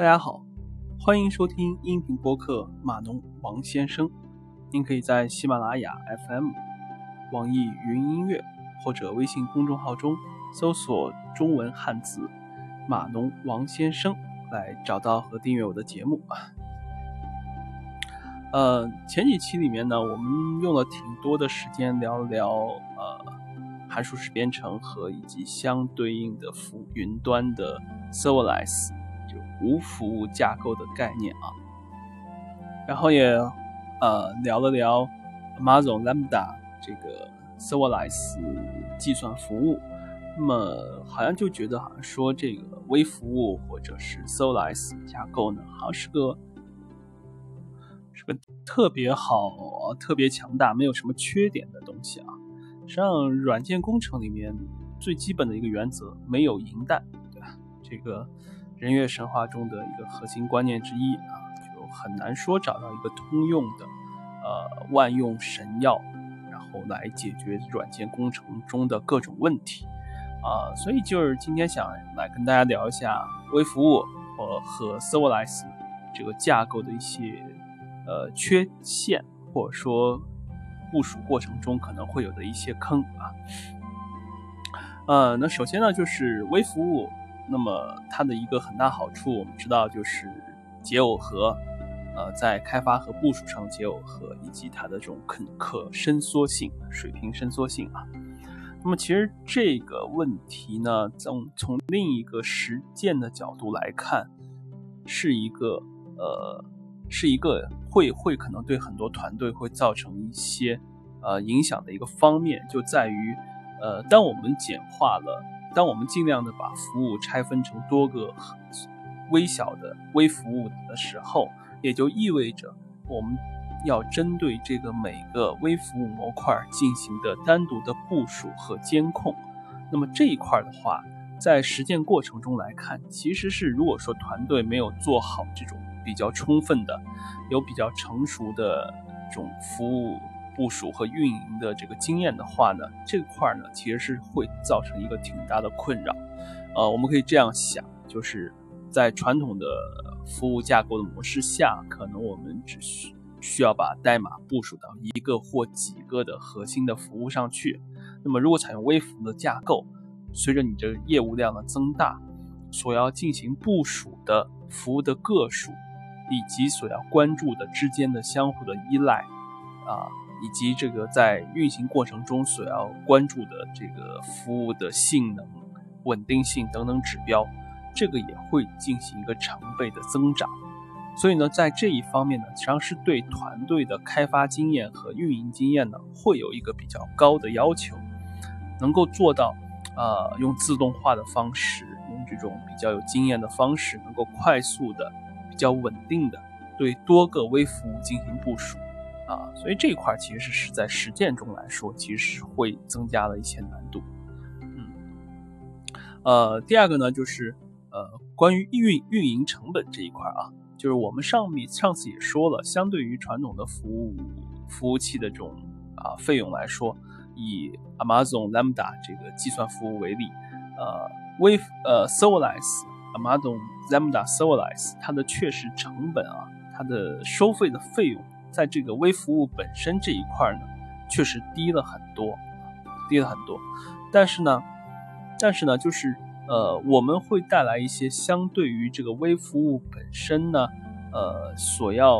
大家好，欢迎收听音频播客码农王先生。您可以在喜马拉雅 FM、网易云音乐或者微信公众号中搜索中文汉字“码农王先生”来找到和订阅我的节目。呃，前几期里面呢，我们用了挺多的时间聊了聊呃函数式编程和以及相对应的服云端的 serverless。无服务架构的概念啊，然后也呃聊了聊 Amazon Lambda 这个 serverless 计算服务，那么好像就觉得好像说这个微服务或者是 serverless 架构呢，好像是个是个特别好、特别强大、没有什么缺点的东西啊。实际上，软件工程里面最基本的一个原则，没有银弹，对吧？这个。人月神话中的一个核心观念之一啊，就很难说找到一个通用的，呃，万用神药，然后来解决软件工程中的各种问题，啊，所以就是今天想来跟大家聊一下微服务和和 serverless 这个架构的一些呃缺陷，或者说部署过程中可能会有的一些坑啊，呃，那首先呢就是微服务。那么它的一个很大好处，我们知道就是解耦合，呃，在开发和部署上解耦合，以及它的这种可可伸缩性、水平伸缩性啊。那么其实这个问题呢，从从另一个实践的角度来看，是一个呃，是一个会会可能对很多团队会造成一些呃影响的一个方面，就在于呃，当我们简化了。当我们尽量的把服务拆分成多个微小的微服务的时候，也就意味着我们要针对这个每个微服务模块进行的单独的部署和监控。那么这一块的话，在实践过程中来看，其实是如果说团队没有做好这种比较充分的、有比较成熟的这种服务。部署和运营的这个经验的话呢，这块呢其实是会造成一个挺大的困扰。呃，我们可以这样想，就是在传统的服务架构的模式下，可能我们只需需要把代码部署到一个或几个的核心的服务上去。那么如果采用微服务的架构，随着你这个业务量的增大，所要进行部署的服务的个数，以及所要关注的之间的相互的依赖，啊。以及这个在运行过程中所要关注的这个服务的性能、稳定性等等指标，这个也会进行一个成倍的增长。所以呢，在这一方面呢，实际上是对团队的开发经验和运营经验呢，会有一个比较高的要求，能够做到，呃，用自动化的方式，用这种比较有经验的方式，能够快速的、比较稳定的对多个微服务进行部署。啊，所以这一块其实是在实践中来说，其实会增加了一些难度。嗯，呃，第二个呢，就是呃，关于运运营成本这一块啊，就是我们上面上次也说了，相对于传统的服务服务器的这种啊费用来说，以 Amazon Lambda 这个计算服务为例，呃，微呃 Serverless Amazon Lambda Serverless 它的确实成本啊，它的收费的费用。在这个微服务本身这一块呢，确实低了很多，低了很多。但是呢，但是呢，就是呃，我们会带来一些相对于这个微服务本身呢，呃，所要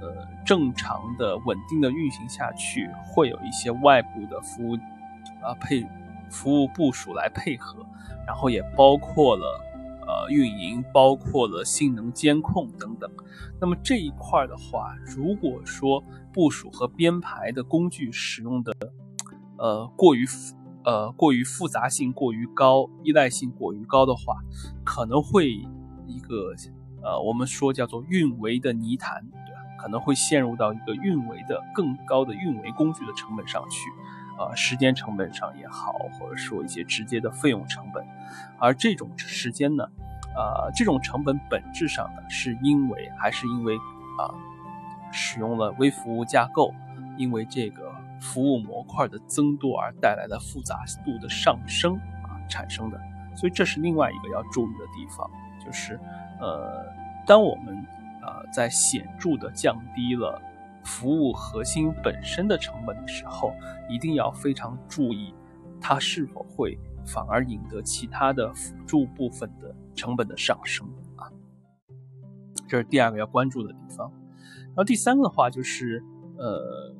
呃正常的稳定的运行下去，会有一些外部的服务啊配服务部署来配合，然后也包括了。呃，运营包括了性能监控等等。那么这一块的话，如果说部署和编排的工具使用的呃过于呃过于复杂性过于高，依赖性过于高的话，可能会一个呃我们说叫做运维的泥潭，对吧？可能会陷入到一个运维的更高的运维工具的成本上去，呃，时间成本上也好，或者说一些直接的费用成本。而这种时间呢，呃，这种成本本质上呢，是因为还是因为啊，使用了微服务架构，因为这个服务模块的增多而带来的复杂度的上升啊产生的。所以这是另外一个要注意的地方，就是呃，当我们呃在显著的降低了服务核心本身的成本的时候，一定要非常注意，它是否会反而引得其他的辅助部分的成本的上升啊。这是第二个要关注的地方。然后第三个的话就是，呃，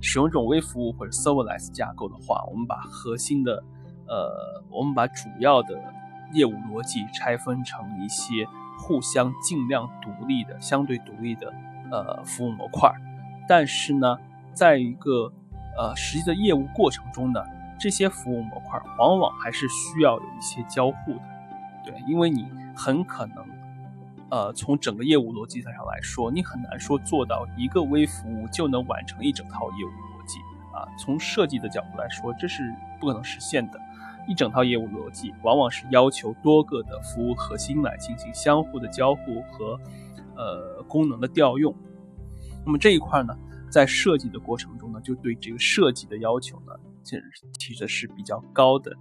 使用这种微服务或者 serverless 架构的话，我们把核心的，呃，我们把主要的业务逻辑拆分成一些互相尽量独立的、相对独立的，呃，服务模块。但是呢，在一个呃实际的业务过程中呢，这些服务模块往往还是需要有一些交互的，对，因为你很可能。呃，从整个业务逻辑上来说，你很难说做到一个微服务就能完成一整套业务逻辑啊。从设计的角度来说，这是不可能实现的。一整套业务逻辑往往是要求多个的服务核心来进行相互的交互和呃功能的调用。那么这一块呢，在设计的过程中呢，就对这个设计的要求呢，其实提的是比较高的。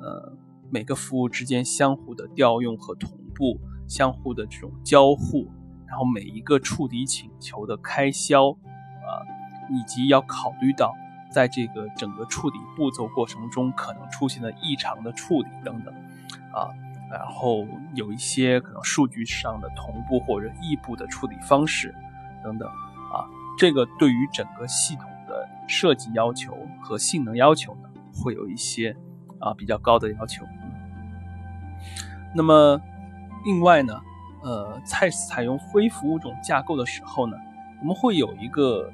呃，每个服务之间相互的调用和同步。相互的这种交互，然后每一个触底请求的开销，啊，以及要考虑到在这个整个处理步骤过程中可能出现的异常的处理等等，啊，然后有一些可能数据上的同步或者异步的处理方式等等，啊，这个对于整个系统的设计要求和性能要求呢，会有一些啊比较高的要求。那么。另外呢，呃，在采用微服务种架构的时候呢，我们会有一个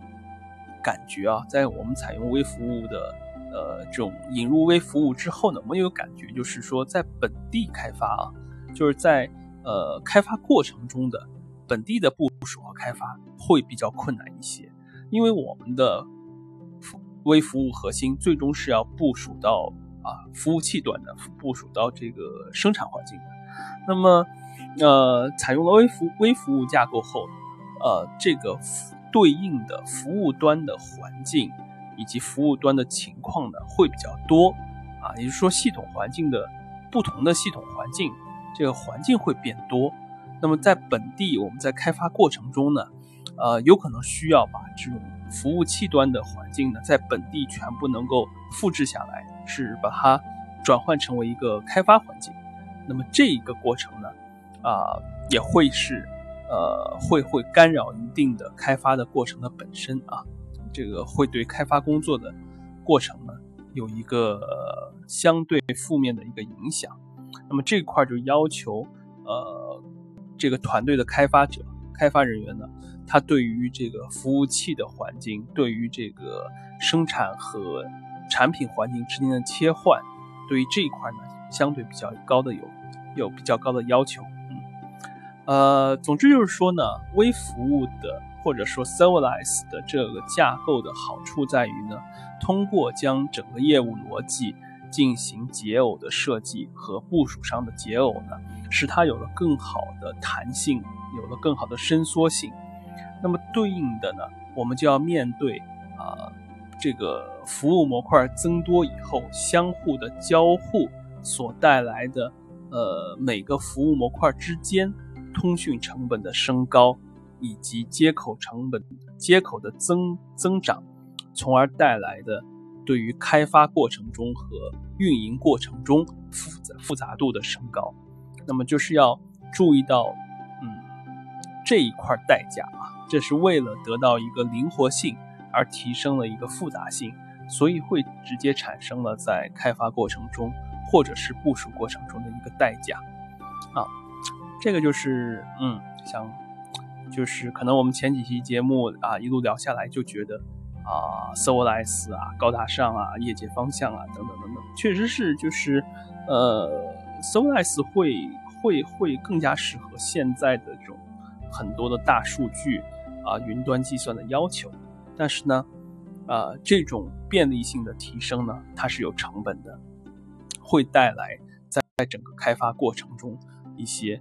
感觉啊，在我们采用微服务的呃这种引入微服务之后呢，我们有感觉就是说，在本地开发啊，就是在呃开发过程中的本地的部署和开发会比较困难一些，因为我们的微服务核心最终是要部署到啊服务器端的，部署到这个生产环境的，那么。呃，采用了微服微服务架构后，呃，这个对应的服务端的环境以及服务端的情况呢，会比较多啊，也就是说，系统环境的不同的系统环境，这个环境会变多。那么在本地，我们在开发过程中呢，呃，有可能需要把这种服务器端的环境呢，在本地全部能够复制下来，是把它转换成为一个开发环境。那么这一个过程呢？啊，也会是，呃，会会干扰一定的开发的过程的本身啊，这个会对开发工作的过程呢有一个相对负面的一个影响。那么这块就要求，呃，这个团队的开发者、开发人员呢，他对于这个服务器的环境，对于这个生产和产品环境之间的切换，对于这一块呢，相对比较高的有有比较高的要求。嗯呃，总之就是说呢，微服务的或者说 serverless 的这个架构的好处在于呢，通过将整个业务逻辑进行解耦的设计和部署上的解耦呢，使它有了更好的弹性，有了更好的伸缩性。那么对应的呢，我们就要面对啊，这个服务模块增多以后相互的交互所带来的呃每个服务模块之间。通讯成本的升高，以及接口成本、接口的增增长，从而带来的对于开发过程中和运营过程中复杂复杂度的升高，那么就是要注意到，嗯，这一块代价啊，这是为了得到一个灵活性而提升了一个复杂性，所以会直接产生了在开发过程中或者是部署过程中的一个代价，啊。这个就是，嗯，想，就是可能我们前几期节目啊，一路聊下来就觉得啊，serverless 啊，高大上啊，业界方向啊，等等等等，确实是，就是，呃，serverless 会会会更加适合现在的这种很多的大数据啊，云端计算的要求，但是呢，啊，这种便利性的提升呢，它是有成本的，会带来在整个开发过程中一些。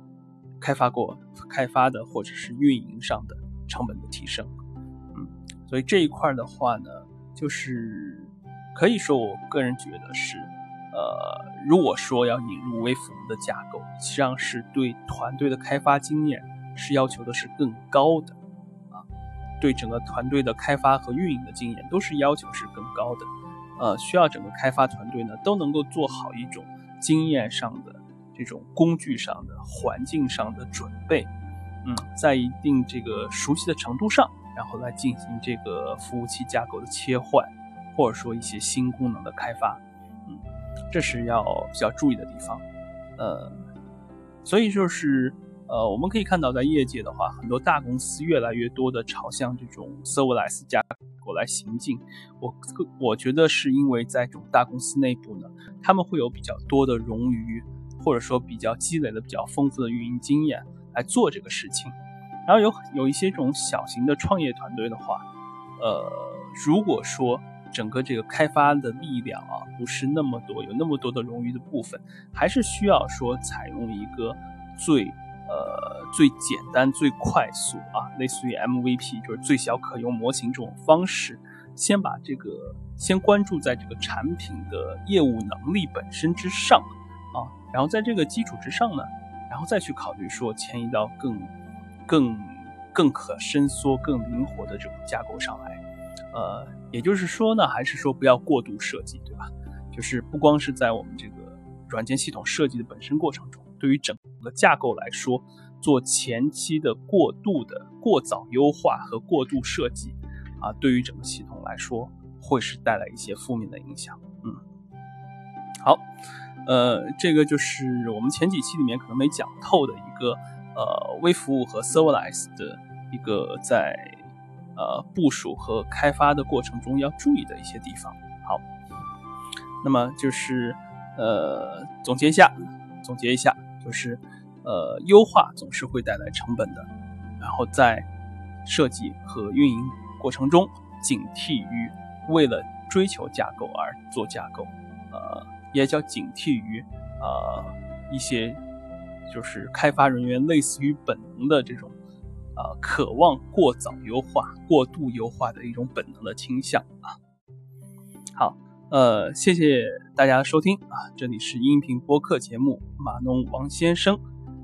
开发过开发的或者是运营上的成本的提升，嗯，所以这一块的话呢，就是可以说我个人觉得是，呃，如果说要引入微服务的架构，实际上是对团队的开发经验是要求的是更高的啊，对整个团队的开发和运营的经验都是要求是更高的，呃，需要整个开发团队呢都能够做好一种经验上的这种工具上的环境上的准备，嗯，在一定这个熟悉的程度上，然后来进行这个服务器架构的切换，或者说一些新功能的开发，嗯，这是要比较注意的地方，呃，所以就是。呃，我们可以看到，在业界的话，很多大公司越来越多的朝向这种 serverless 架构来行进。我我觉得是因为在这种大公司内部呢，他们会有比较多的冗余，或者说比较积累了比较丰富的运营经验来做这个事情。然后有有一些这种小型的创业团队的话，呃，如果说整个这个开发的力量啊不是那么多，有那么多的冗余的部分，还是需要说采用一个最。呃，最简单、最快速啊，类似于 MVP，就是最小可用模型这种方式，先把这个先关注在这个产品的业务能力本身之上啊，然后在这个基础之上呢，然后再去考虑说迁移到更、更、更可伸缩、更灵活的这种架构上来。呃，也就是说呢，还是说不要过度设计，对吧？就是不光是在我们这个软件系统设计的本身过程中。对于整个架构来说，做前期的过度的过早优化和过度设计，啊，对于整个系统来说，会是带来一些负面的影响。嗯，好，呃，这个就是我们前几期里面可能没讲透的一个呃微服务和 serverless 的一个在呃部署和开发的过程中要注意的一些地方。好，那么就是呃总结一下，总结一下。就是，呃，优化总是会带来成本的，然后在设计和运营过程中，警惕于为了追求架构而做架构，呃，也叫警惕于呃一些就是开发人员类似于本能的这种，呃，渴望过早优化、过度优化的一种本能的倾向啊。好。呃，谢谢大家收听啊！这里是音频播客节目《马农王先生》，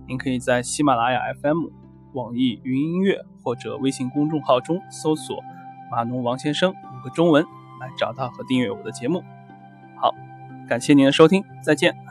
您可以在喜马拉雅 FM、网易云音乐或者微信公众号中搜索“马农王先生”五个中文来找到和订阅我的节目。感谢您的收听，再见。